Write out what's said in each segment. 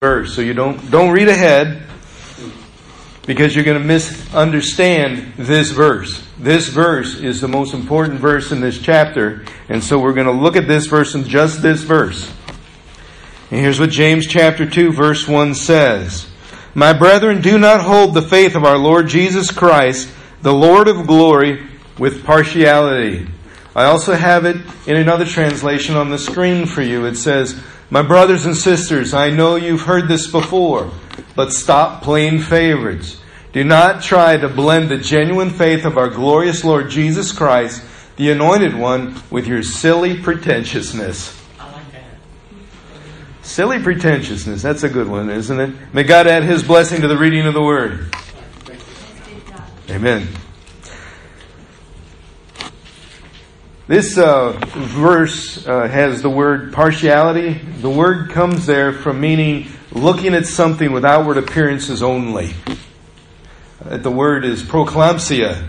verse. So you don't don't read ahead because you're going to misunderstand this verse. This verse is the most important verse in this chapter, and so we're going to look at this verse and just this verse. And here's what James chapter 2 verse 1 says. My brethren, do not hold the faith of our Lord Jesus Christ, the Lord of glory, with partiality. I also have it in another translation on the screen for you. It says, My brothers and sisters, I know you've heard this before, but stop playing favorites. Do not try to blend the genuine faith of our glorious Lord Jesus Christ, the Anointed One, with your silly pretentiousness. Silly pretentiousness. That's a good one, isn't it? May God add His blessing to the reading of the Word. Amen. This uh, verse uh, has the word partiality. The word comes there from meaning looking at something with outward appearances only. Uh, the word is prosopolempsia.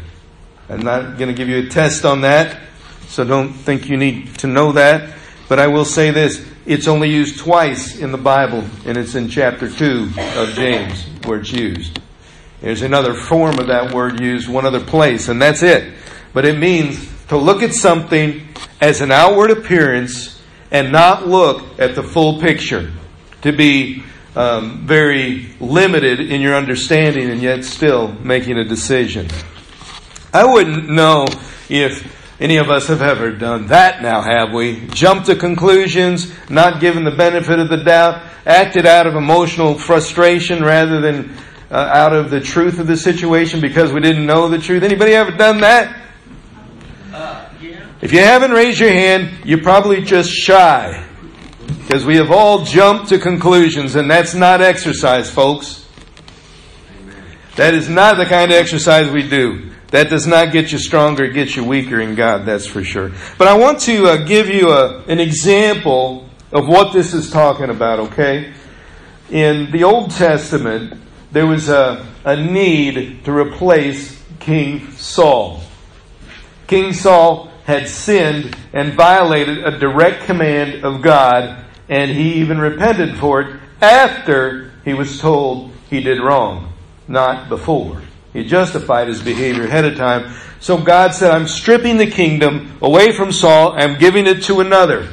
I'm not going to give you a test on that, so don't think you need to know that. But I will say this it's only used twice in the Bible, and it's in chapter 2 of James where it's used. There's another form of that word used one other place, and that's it. But it means to look at something as an outward appearance and not look at the full picture. To be um, very limited in your understanding and yet still making a decision. I wouldn't know if any of us have ever done that now, have we? Jumped to conclusions, not given the benefit of the doubt, acted out of emotional frustration rather than uh, out of the truth of the situation because we didn't know the truth. Anybody ever done that? If you haven't raised your hand, you're probably just shy. Because we have all jumped to conclusions, and that's not exercise, folks. That is not the kind of exercise we do. That does not get you stronger, it gets you weaker in God, that's for sure. But I want to uh, give you a, an example of what this is talking about, okay? In the Old Testament, there was a, a need to replace King Saul. King Saul had sinned and violated a direct command of God, and he even repented for it after he was told he did wrong, not before. He justified his behavior ahead of time. So God said, I'm stripping the kingdom away from Saul, I'm giving it to another.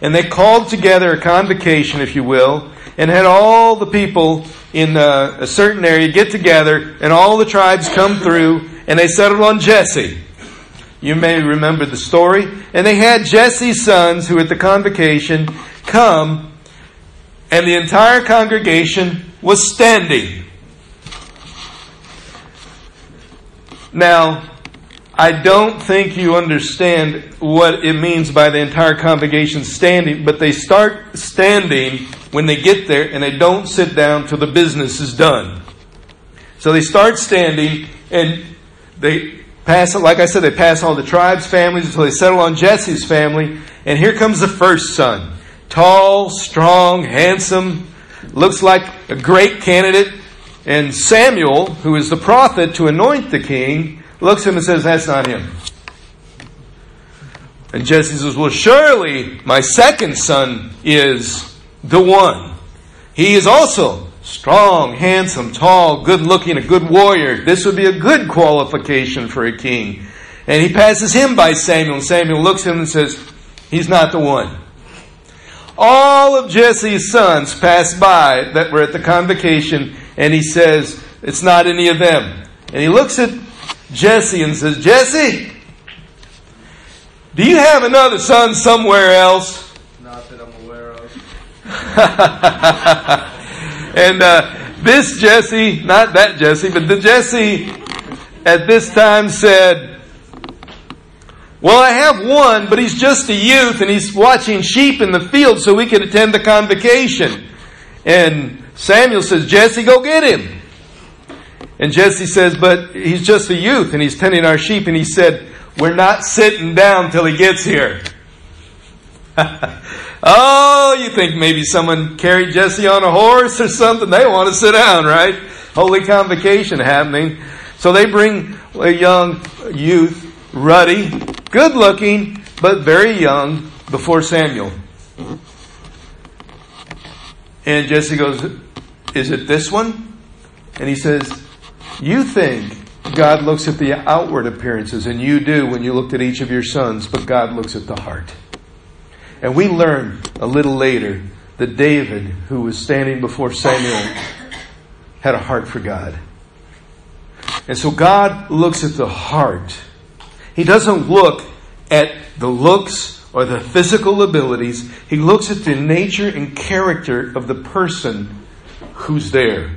And they called together a convocation, if you will, and had all the people in a, a certain area get together, and all the tribes come through, and they settled on Jesse. You may remember the story. And they had Jesse's sons, who at the convocation, come, and the entire congregation was standing. Now, I don't think you understand what it means by the entire congregation standing, but they start standing when they get there and they don't sit down till the business is done. So they start standing and they Pass, like I said, they pass all the tribes' families until they settle on Jesse's family. And here comes the first son. Tall, strong, handsome, looks like a great candidate. And Samuel, who is the prophet to anoint the king, looks at him and says, That's not him. And Jesse says, Well, surely my second son is the one. He is also Strong, handsome, tall, good looking, a good warrior. This would be a good qualification for a king. And he passes him by Samuel, and Samuel looks at him and says, He's not the one. All of Jesse's sons pass by that were at the convocation, and he says, It's not any of them. And he looks at Jesse and says, Jesse, do you have another son somewhere else? Not that I'm aware of. And uh, this Jesse, not that Jesse, but the Jesse at this time said, Well, I have one, but he's just a youth and he's watching sheep in the field so we can attend the convocation. And Samuel says, Jesse, go get him. And Jesse says, But he's just a youth and he's tending our sheep. And he said, We're not sitting down till he gets here. Oh, you think maybe someone carried Jesse on a horse or something? They want to sit down, right? Holy convocation happening. So they bring a young youth, ruddy, good looking, but very young, before Samuel. And Jesse goes, Is it this one? And he says, You think God looks at the outward appearances, and you do when you looked at each of your sons, but God looks at the heart. And we learn a little later that David, who was standing before Samuel, had a heart for God. And so God looks at the heart. He doesn't look at the looks or the physical abilities. He looks at the nature and character of the person who's there.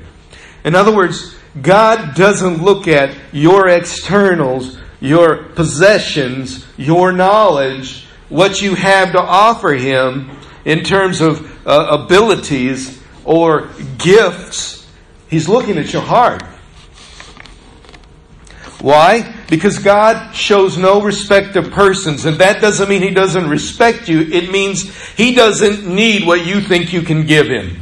In other words, God doesn't look at your externals, your possessions, your knowledge, what you have to offer Him in terms of uh, abilities or gifts. He's looking at your heart. Why? Because God shows no respect to persons, and that doesn't mean He doesn't respect you. It means He doesn't need what you think you can give Him.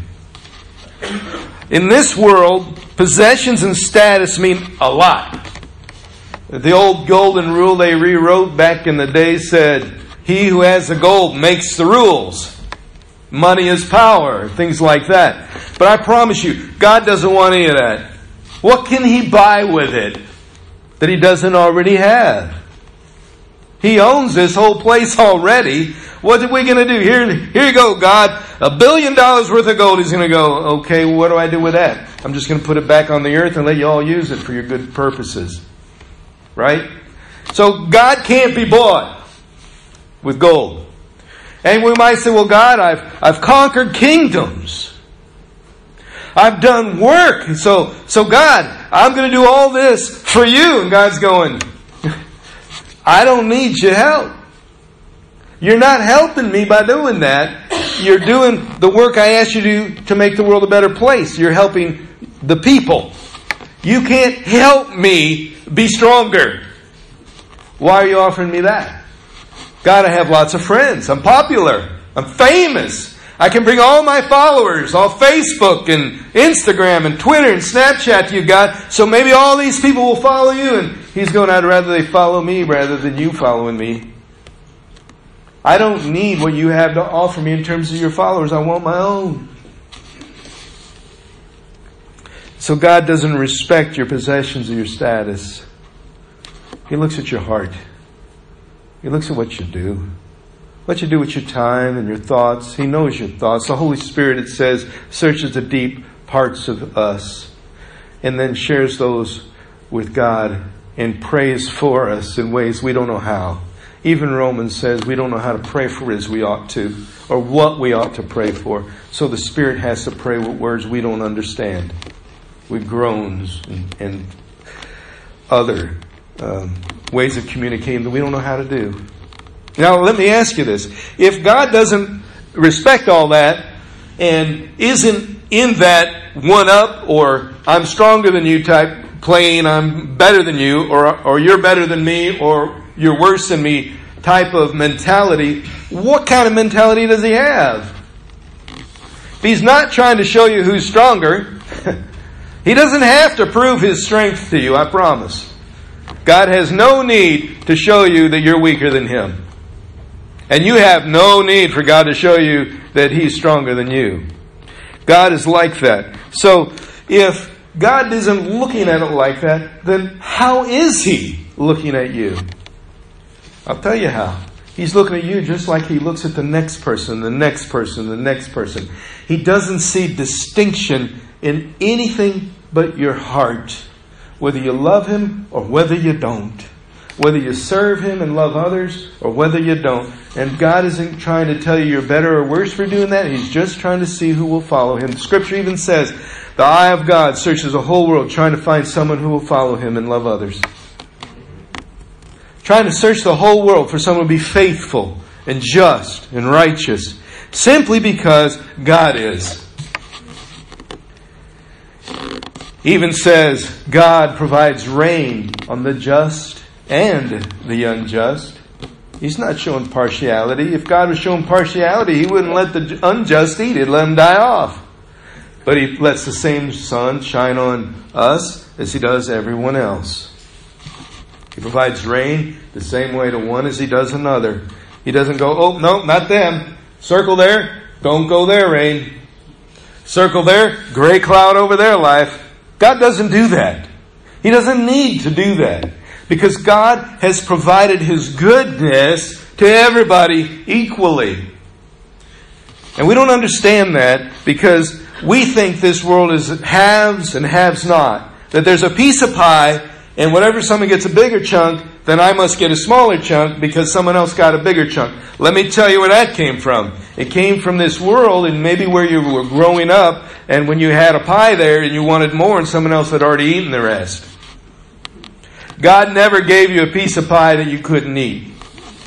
In this world, possessions and status mean a lot. The old golden rule they rewrote back in the day said, He who has the gold makes the rules. Money is power, things like that. But I promise you, God doesn't want any of that. What can He buy with it? that he doesn't already have. He owns this whole place already. What are we going to do? Here, here you go, God. A billion dollars worth of gold. He's going to go, okay, what do I do with that? I'm just going to put it back on the earth and let you all use it for your good purposes. Right? So God can't be bought with gold. And we might say, well, God, I've, I've conquered kingdoms. I've done work. So, so God, I'm going to do all this for you. And God's going, I don't need your help. You're not helping me by doing that. You're doing the work I asked you to do to make the world a better place. You're helping the people. You can't help me be stronger. Why are you offering me that? God, I have lots of friends. I'm popular. I'm famous. I can bring all my followers on Facebook and Instagram and Twitter and Snapchat to you, God. So maybe all these people will follow you. And he's going, I'd rather they follow me rather than you following me. I don't need what you have to offer me in terms of your followers. I want my own. So God doesn't respect your possessions or your status. He looks at your heart. He looks at what you do what you do with your time and your thoughts. He knows your thoughts. The Holy Spirit, it says, searches the deep parts of us and then shares those with God and prays for us in ways we don't know how. Even Romans says we don't know how to pray for as we ought to or what we ought to pray for. So the Spirit has to pray with words we don't understand, with groans and, and other um, ways of communicating that we don't know how to do. Now, let me ask you this. If God doesn't respect all that and isn't in that one up or I'm stronger than you type playing I'm better than you or, or you're better than me or you're worse than me type of mentality, what kind of mentality does he have? If he's not trying to show you who's stronger, he doesn't have to prove his strength to you, I promise. God has no need to show you that you're weaker than him. And you have no need for God to show you that He's stronger than you. God is like that. So, if God isn't looking at it like that, then how is He looking at you? I'll tell you how. He's looking at you just like He looks at the next person, the next person, the next person. He doesn't see distinction in anything but your heart, whether you love Him or whether you don't whether you serve Him and love others or whether you don't. And God isn't trying to tell you you're better or worse for doing that. He's just trying to see who will follow Him. Scripture even says, the eye of God searches the whole world trying to find someone who will follow Him and love others. Trying to search the whole world for someone to be faithful and just and righteous simply because God is. Even says God provides rain on the just and the unjust. He's not showing partiality. If God was showing partiality, He wouldn't let the unjust eat. He'd let them die off. But He lets the same sun shine on us as He does everyone else. He provides rain the same way to one as He does another. He doesn't go, oh, no, not them. Circle there. Don't go there, rain. Circle there, gray cloud over their life. God doesn't do that. He doesn't need to do that because God has provided His goodness to everybody equally. And we don't understand that because we think this world is haves and haves not. That there's a piece of pie, and whatever someone gets a bigger chunk, then I must get a smaller chunk because someone else got a bigger chunk. Let me tell you where that came from. It came from this world and maybe where you were growing up and when you had a pie there and you wanted more and someone else had already eaten the rest. God never gave you a piece of pie that you couldn't eat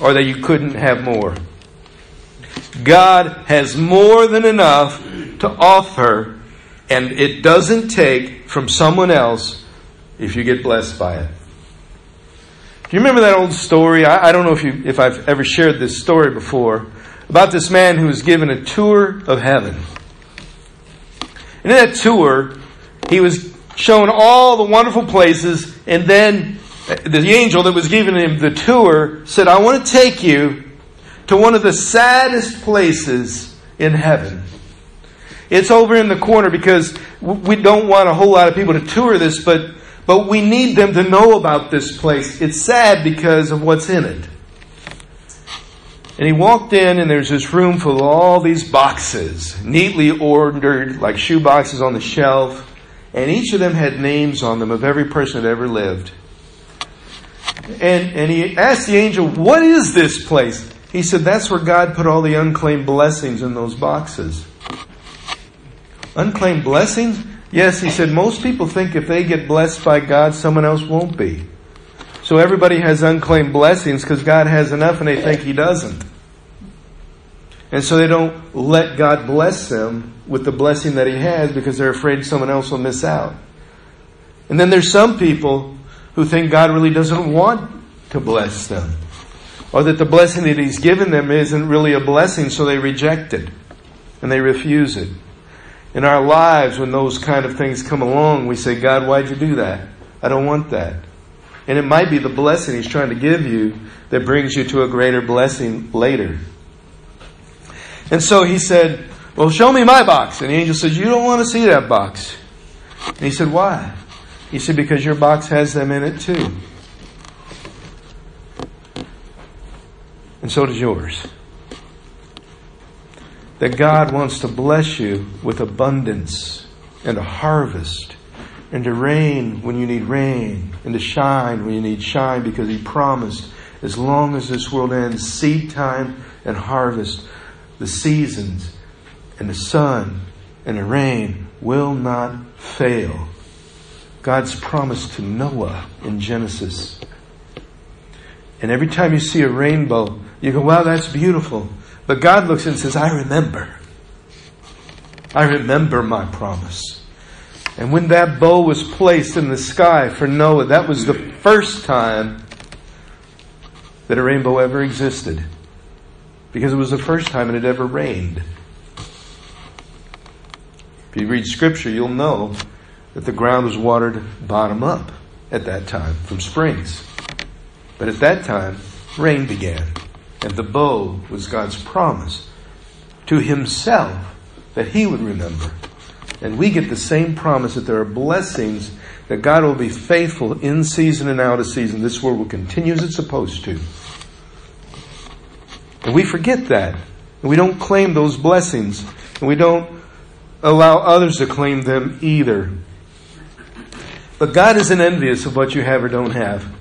or that you couldn't have more. God has more than enough to offer and it doesn't take from someone else if you get blessed by it. Do you remember that old story? I, I don't know if you if I've ever shared this story before about this man who was given a tour of heaven. And in that tour, he was shown all the wonderful places, and then the angel that was giving him the tour said, I want to take you to one of the saddest places in heaven. It's over in the corner because we don't want a whole lot of people to tour this, but but we need them to know about this place. It's sad because of what's in it. And he walked in, and there's this room full of all these boxes, neatly ordered, like shoe boxes on the shelf. And each of them had names on them of every person that ever lived. And, and he asked the angel, What is this place? He said, That's where God put all the unclaimed blessings in those boxes. Unclaimed blessings? Yes, he said, most people think if they get blessed by God, someone else won't be. So everybody has unclaimed blessings because God has enough and they think he doesn't. And so they don't let God bless them with the blessing that he has because they're afraid someone else will miss out. And then there's some people who think God really doesn't want to bless them. Or that the blessing that he's given them isn't really a blessing, so they reject it. And they refuse it in our lives when those kind of things come along, we say, God, why'd you do that? I don't want that. And it might be the blessing He's trying to give you that brings you to a greater blessing later. And so he said, Well, show me my box. And the angel said, You don't want to see that box. And he said, Why? He said, Because your box has them in it too. And so does yours that God wants to bless you with abundance and a harvest and to rain when you need rain and to shine when you need shine because He promised as long as this world ends, seed time and harvest, the seasons and the sun and the rain will not fail. God's promise to Noah in Genesis. And every time you see a rainbow, you go, wow, that's beautiful. But God looks and says, I remember. I remember my promise. And when that bow was placed in the sky for Noah, that was the first time that a rainbow ever existed. Because it was the first time it had ever rained. If you read scripture, you'll know that the ground was watered bottom up at that time from springs. But at that time, rain began. And the bow was God's promise to himself that he would remember. And we get the same promise that there are blessings that God will be faithful in season and out of season. This world will continue as it's supposed to. And we forget that. And we don't claim those blessings. And we don't allow others to claim them either. But God isn't envious of what you have or don't have.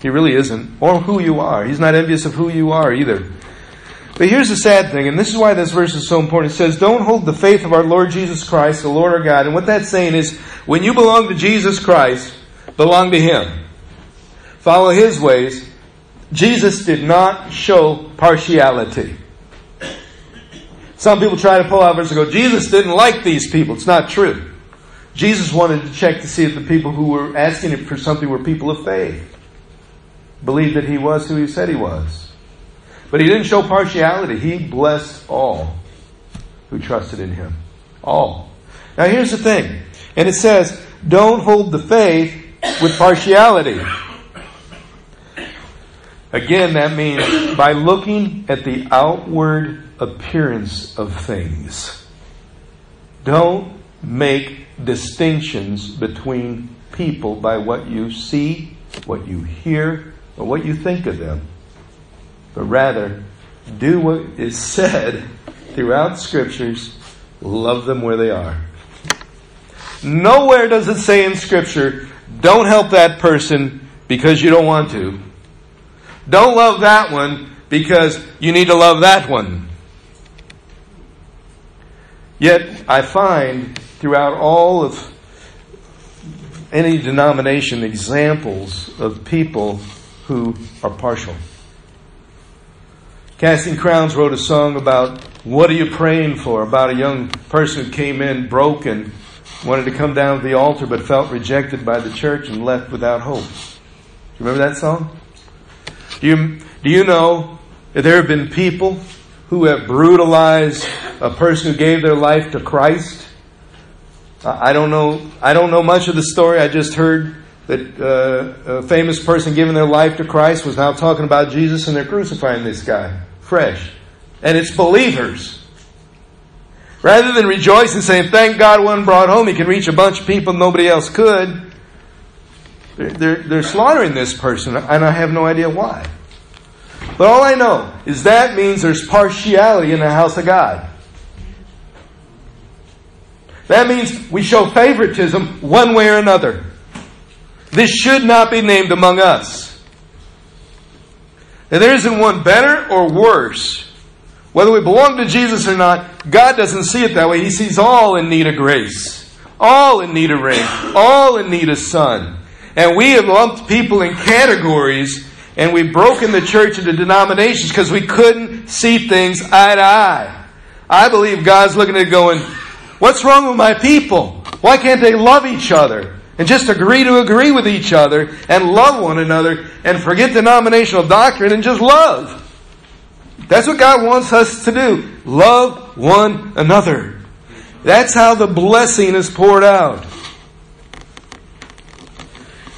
He really isn't. Or who you are. He's not envious of who you are either. But here's the sad thing, and this is why this verse is so important. It says, Don't hold the faith of our Lord Jesus Christ, the Lord our God. And what that's saying is, when you belong to Jesus Christ, belong to Him. Follow His ways. Jesus did not show partiality. Some people try to pull out verse and go, Jesus didn't like these people. It's not true. Jesus wanted to check to see if the people who were asking him for something were people of faith believed that he was who he said he was. But he didn't show partiality. He blessed all who trusted in him. All. Now here's the thing. And it says, don't hold the faith with partiality. Again, that means by looking at the outward appearance of things. Don't make distinctions between people by what you see, what you hear, or what you think of them. But rather, do what is said throughout scriptures, love them where they are. Nowhere does it say in scripture, don't help that person because you don't want to. Don't love that one because you need to love that one. Yet I find throughout all of any denomination examples of people who are partial. Casting Crowns wrote a song about what are you praying for? About a young person who came in broken, wanted to come down to the altar, but felt rejected by the church and left without hope. Do you remember that song? Do you, do you know that there have been people who have brutalized a person who gave their life to Christ? I don't know. I don't know much of the story. I just heard that uh, a famous person giving their life to Christ was now talking about Jesus, and they're crucifying this guy fresh. And it's believers. Rather than rejoice and saying, thank God one brought home, he can reach a bunch of people nobody else could, they're, they're, they're slaughtering this person, and I have no idea why. But all I know is that means there's partiality in the house of God. That means we show favoritism one way or another. This should not be named among us. And there isn't one better or worse. Whether we belong to Jesus or not, God doesn't see it that way. He sees all in need of grace, all in need of rain, all in need of sun. And we have lumped people in categories and we've broken the church into denominations because we couldn't see things eye to eye. I believe God's looking at it going, What's wrong with my people? Why can't they love each other? And just agree to agree with each other and love one another and forget denominational doctrine and just love. That's what God wants us to do. Love one another. That's how the blessing is poured out.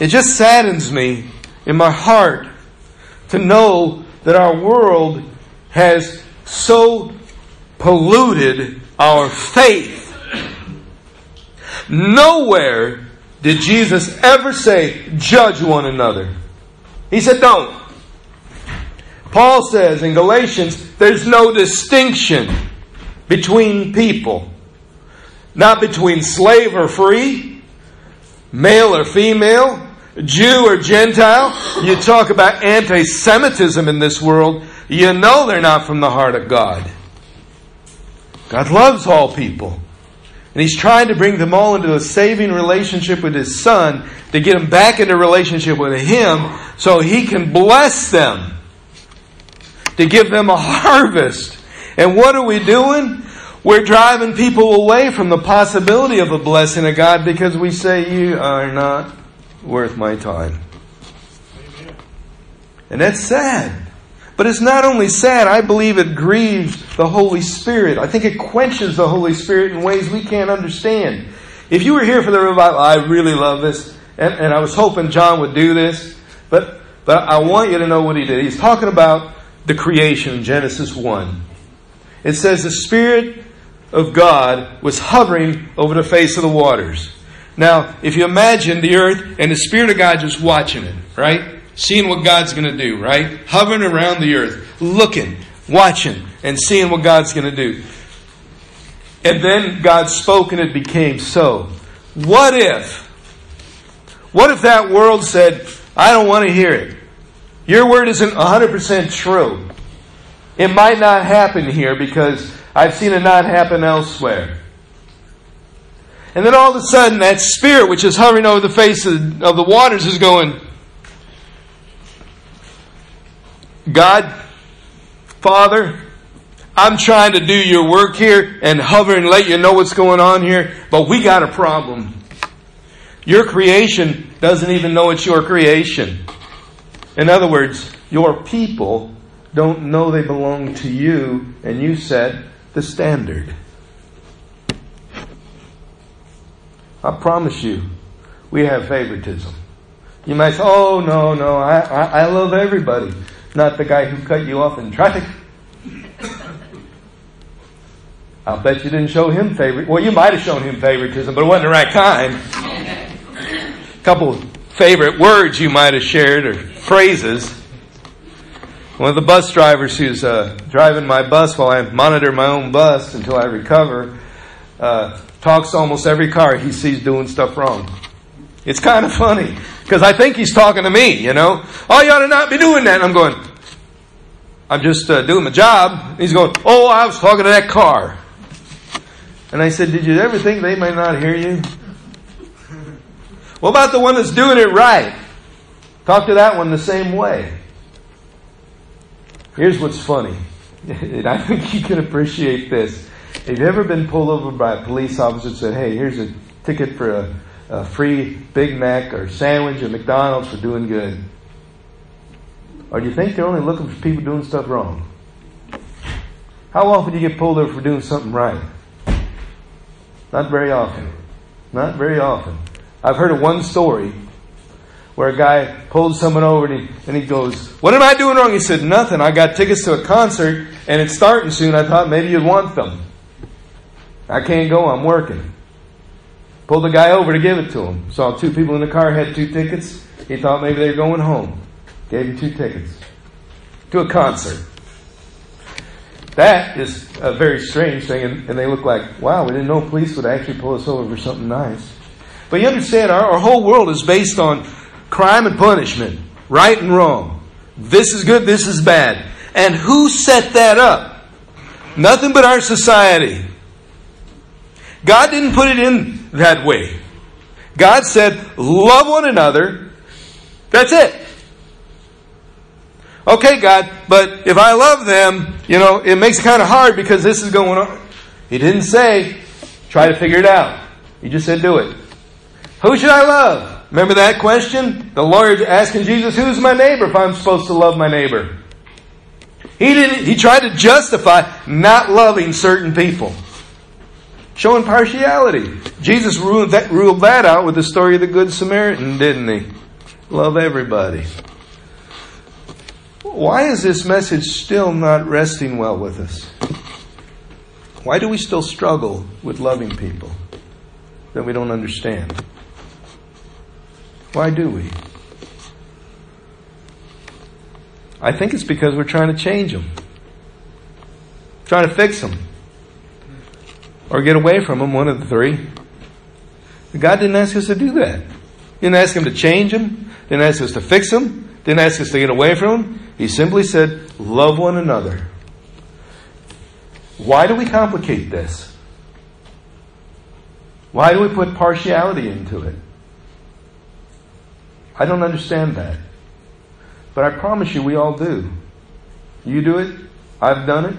It just saddens me in my heart to know that our world has so polluted our faith. Nowhere did Jesus ever say, judge one another? He said, don't. Paul says in Galatians, there's no distinction between people. Not between slave or free, male or female, Jew or Gentile. You talk about anti Semitism in this world, you know they're not from the heart of God. God loves all people. And he's trying to bring them all into a saving relationship with his son to get them back into relationship with him so he can bless them. To give them a harvest. And what are we doing? We're driving people away from the possibility of a blessing of God because we say, You are not worth my time. And that's sad. But it's not only sad, I believe it grieves the Holy Spirit. I think it quenches the Holy Spirit in ways we can't understand. If you were here for the revival, I really love this, and, and I was hoping John would do this, but, but I want you to know what he did. He's talking about the creation Genesis 1. It says the Spirit of God was hovering over the face of the waters. Now, if you imagine the earth and the Spirit of God just watching it, right? Seeing what God's going to do, right? Hovering around the earth, looking, watching, and seeing what God's going to do. And then God spoke and it became so. What if? What if that world said, I don't want to hear it? Your word isn't 100% true. It might not happen here because I've seen it not happen elsewhere. And then all of a sudden, that spirit which is hovering over the face of, of the waters is going, God, Father, I'm trying to do your work here and hover and let you know what's going on here, but we got a problem. Your creation doesn't even know it's your creation. In other words, your people don't know they belong to you, and you set the standard. I promise you, we have favoritism. You might say, oh, no, no, I, I, I love everybody not the guy who cut you off in traffic. I'll bet you didn't show him favor. Well, you might have shown him favoritism, but it wasn't the right kind. A couple favorite words you might have shared or phrases. One of the bus drivers who's uh, driving my bus while I monitor my own bus until I recover uh, talks almost every car he sees doing stuff wrong. It's kind of funny because I think he's talking to me, you know. Oh, you ought to not be doing that. And I'm going, I'm just uh, doing my job. He's going, Oh, I was talking to that car. And I said, Did you ever think they might not hear you? What about the one that's doing it right? Talk to that one the same way. Here's what's funny. And I think you can appreciate this. Have you ever been pulled over by a police officer and said, Hey, here's a ticket for a, a free Big Mac or sandwich at McDonald's for doing good? Or do you think they're only looking for people doing stuff wrong? How often do you get pulled over for doing something right? Not very often. Not very often. I've heard of one story where a guy pulled someone over and he, and he goes, What am I doing wrong? He said, Nothing. I got tickets to a concert and it's starting soon. I thought maybe you'd want them. I can't go. I'm working. Pulled the guy over to give it to him. Saw two people in the car had two tickets. He thought maybe they were going home. Gave him two tickets to a concert. That is a very strange thing, and, and, they look like, wow, we didn't know police would actually pull us over for something nice. But you understand, our, our whole world is based on crime and punishment, right and wrong. This is good, this is bad. And who set that up? Nothing but our society. God didn't put it in that way. God said, love one another. That's it. Okay, God, but if I love them, you know, it makes it kind of hard because this is going on. He didn't say, try to figure it out. He just said, do it. Who should I love? Remember that question? The Lord asking Jesus, who's my neighbor if I'm supposed to love my neighbor? He didn't, he tried to justify not loving certain people. Showing partiality. Jesus ruled that, ruled that out with the story of the Good Samaritan, didn't he? Love everybody. Why is this message still not resting well with us? Why do we still struggle with loving people that we don't understand? Why do we? I think it's because we're trying to change them, trying to fix them, or get away from them, one of the three. God didn't ask us to do that. He didn't ask him to change them, didn't ask us to fix them, didn't ask us to get away from them. He simply said, love one another. Why do we complicate this? Why do we put partiality into it? I don't understand that. But I promise you, we all do. You do it. I've done it.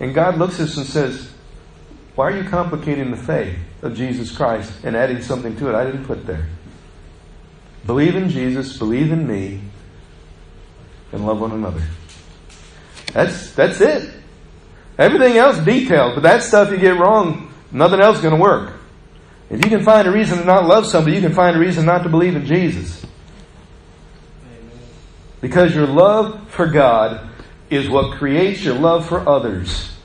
And God looks at us and says, Why are you complicating the faith of Jesus Christ and adding something to it I didn't put there? Believe in Jesus, believe in me, and love one another. That's, that's it. Everything else detailed, but that stuff you get wrong, nothing else is going to work. If you can find a reason to not love somebody, you can find a reason not to believe in Jesus. Because your love for God is what creates your love for others.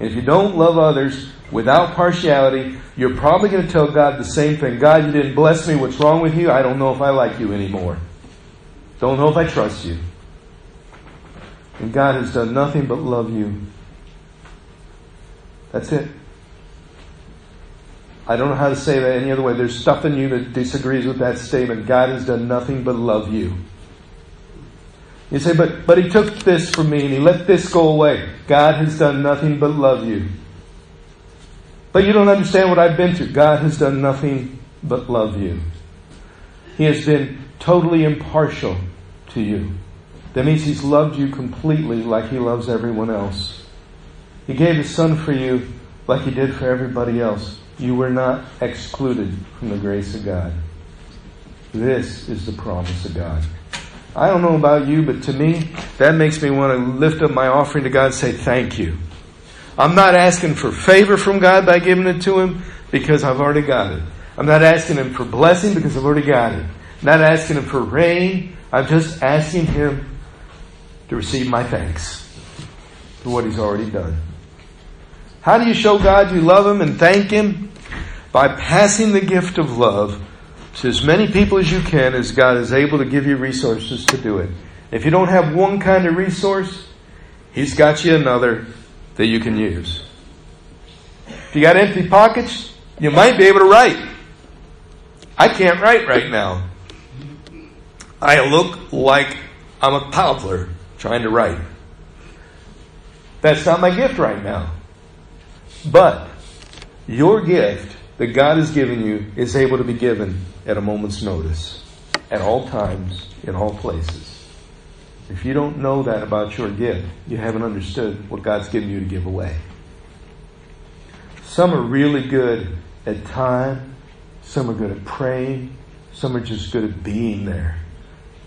And if you don't love others without partiality, you're probably going to tell God the same thing. God, you didn't bless me. What's wrong with you? I don't know if I like you anymore. Don't know if I trust you. And God has done nothing but love you. That's it. I don't know how to say that any other way. There's stuff in you that disagrees with that statement. God has done nothing but love you. You say, but, but he took this from me and he let this go away. God has done nothing but love you. But you don't understand what I've been through. God has done nothing but love you. He has been totally impartial to you. That means He's loved you completely like He loves everyone else. He gave His Son for you like He did for everybody else. You were not excluded from the grace of God. This is the promise of God. I don't know about you, but to me, that makes me want to lift up my offering to God and say thank you. I'm not asking for favor from God by giving it to Him because I've already got it. I'm not asking Him for blessing because I've already got it. I'm not asking Him for rain. I'm just asking Him to receive my thanks for what He's already done. How do you show God you love Him and thank Him? By passing the gift of love to as many people as you can as God is able to give you resources to do it. If you don't have one kind of resource, He's got you another that you can use. If you got empty pockets, you might be able to write. I can't write right now. I look like I'm a toddler trying to write. That's not my gift right now. But your gift that God has given you is able to be given at a moment's notice, at all times, in all places. If you don't know that about your gift, you haven't understood what God's given you to give away. Some are really good at time, some are good at praying, some are just good at being there.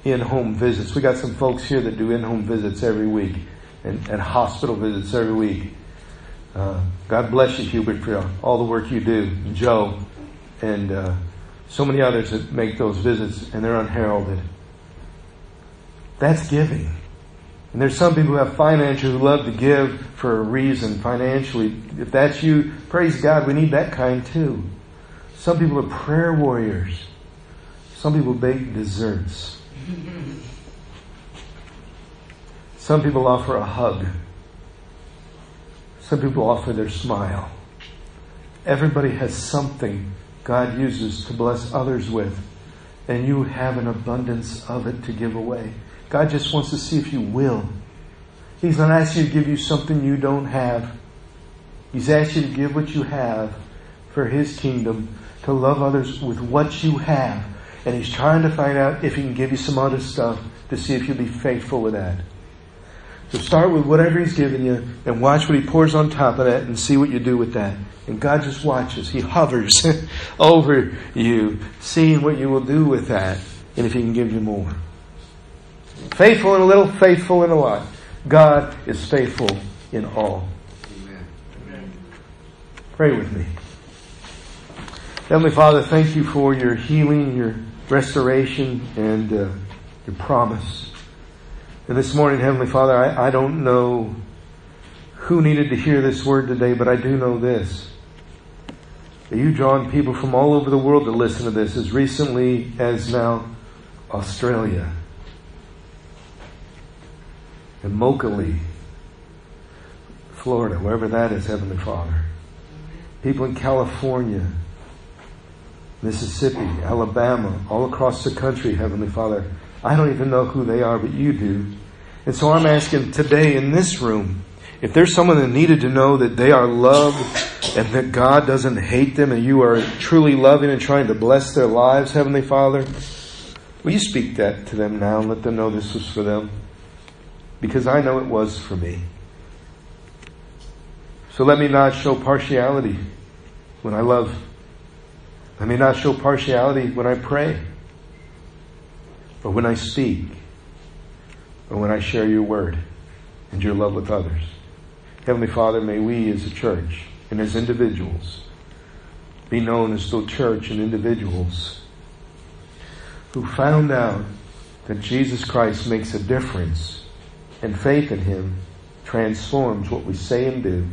In home visits. We got some folks here that do in home visits every week and, and hospital visits every week. Uh, God bless you, Hubert, for all the work you do, Joe, and uh, so many others that make those visits, and they're unheralded. That's giving. And there's some people who have financial who love to give for a reason financially. If that's you, praise God, we need that kind too. Some people are prayer warriors. Some people bake desserts. Some people offer a hug. Some people offer their smile. Everybody has something God uses to bless others with, and you have an abundance of it to give away. God just wants to see if you will. He's not asking you to give you something you don't have. He's asking you to give what you have for His kingdom, to love others with what you have. And He's trying to find out if He can give you some other stuff to see if you'll be faithful with that. So start with whatever He's given you and watch what He pours on top of that and see what you do with that. And God just watches. He hovers over you, seeing what you will do with that and if He can give you more. Faithful in a little, faithful in a lot. God is faithful in all. Amen. Amen. Pray with me. Heavenly Father, thank you for your healing, your restoration, and uh, your promise. And this morning, Heavenly Father, I, I don't know who needed to hear this word today, but I do know this. That you've drawn people from all over the world to listen to this as recently as now Australia and Mokalee, Florida, wherever that is, Heavenly Father. People in California, Mississippi, Alabama, all across the country, Heavenly Father. I don't even know who they are, but you do. And so I'm asking today in this room, if there's someone that needed to know that they are loved and that God doesn't hate them and you are truly loving and trying to bless their lives, Heavenly Father, will you speak that to them now and let them know this was for them? Because I know it was for me. So let me not show partiality when I love. Let me not show partiality when I pray or when I speak or when I share your word and your love with others. Heavenly Father, may we as a church and as individuals be known as the church and individuals who found out that Jesus Christ makes a difference and faith in Him transforms what we say and do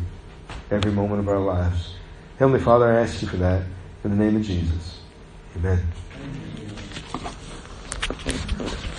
every moment of our lives. Heavenly Father, I ask you for that in the name of Jesus. Amen. Thank you.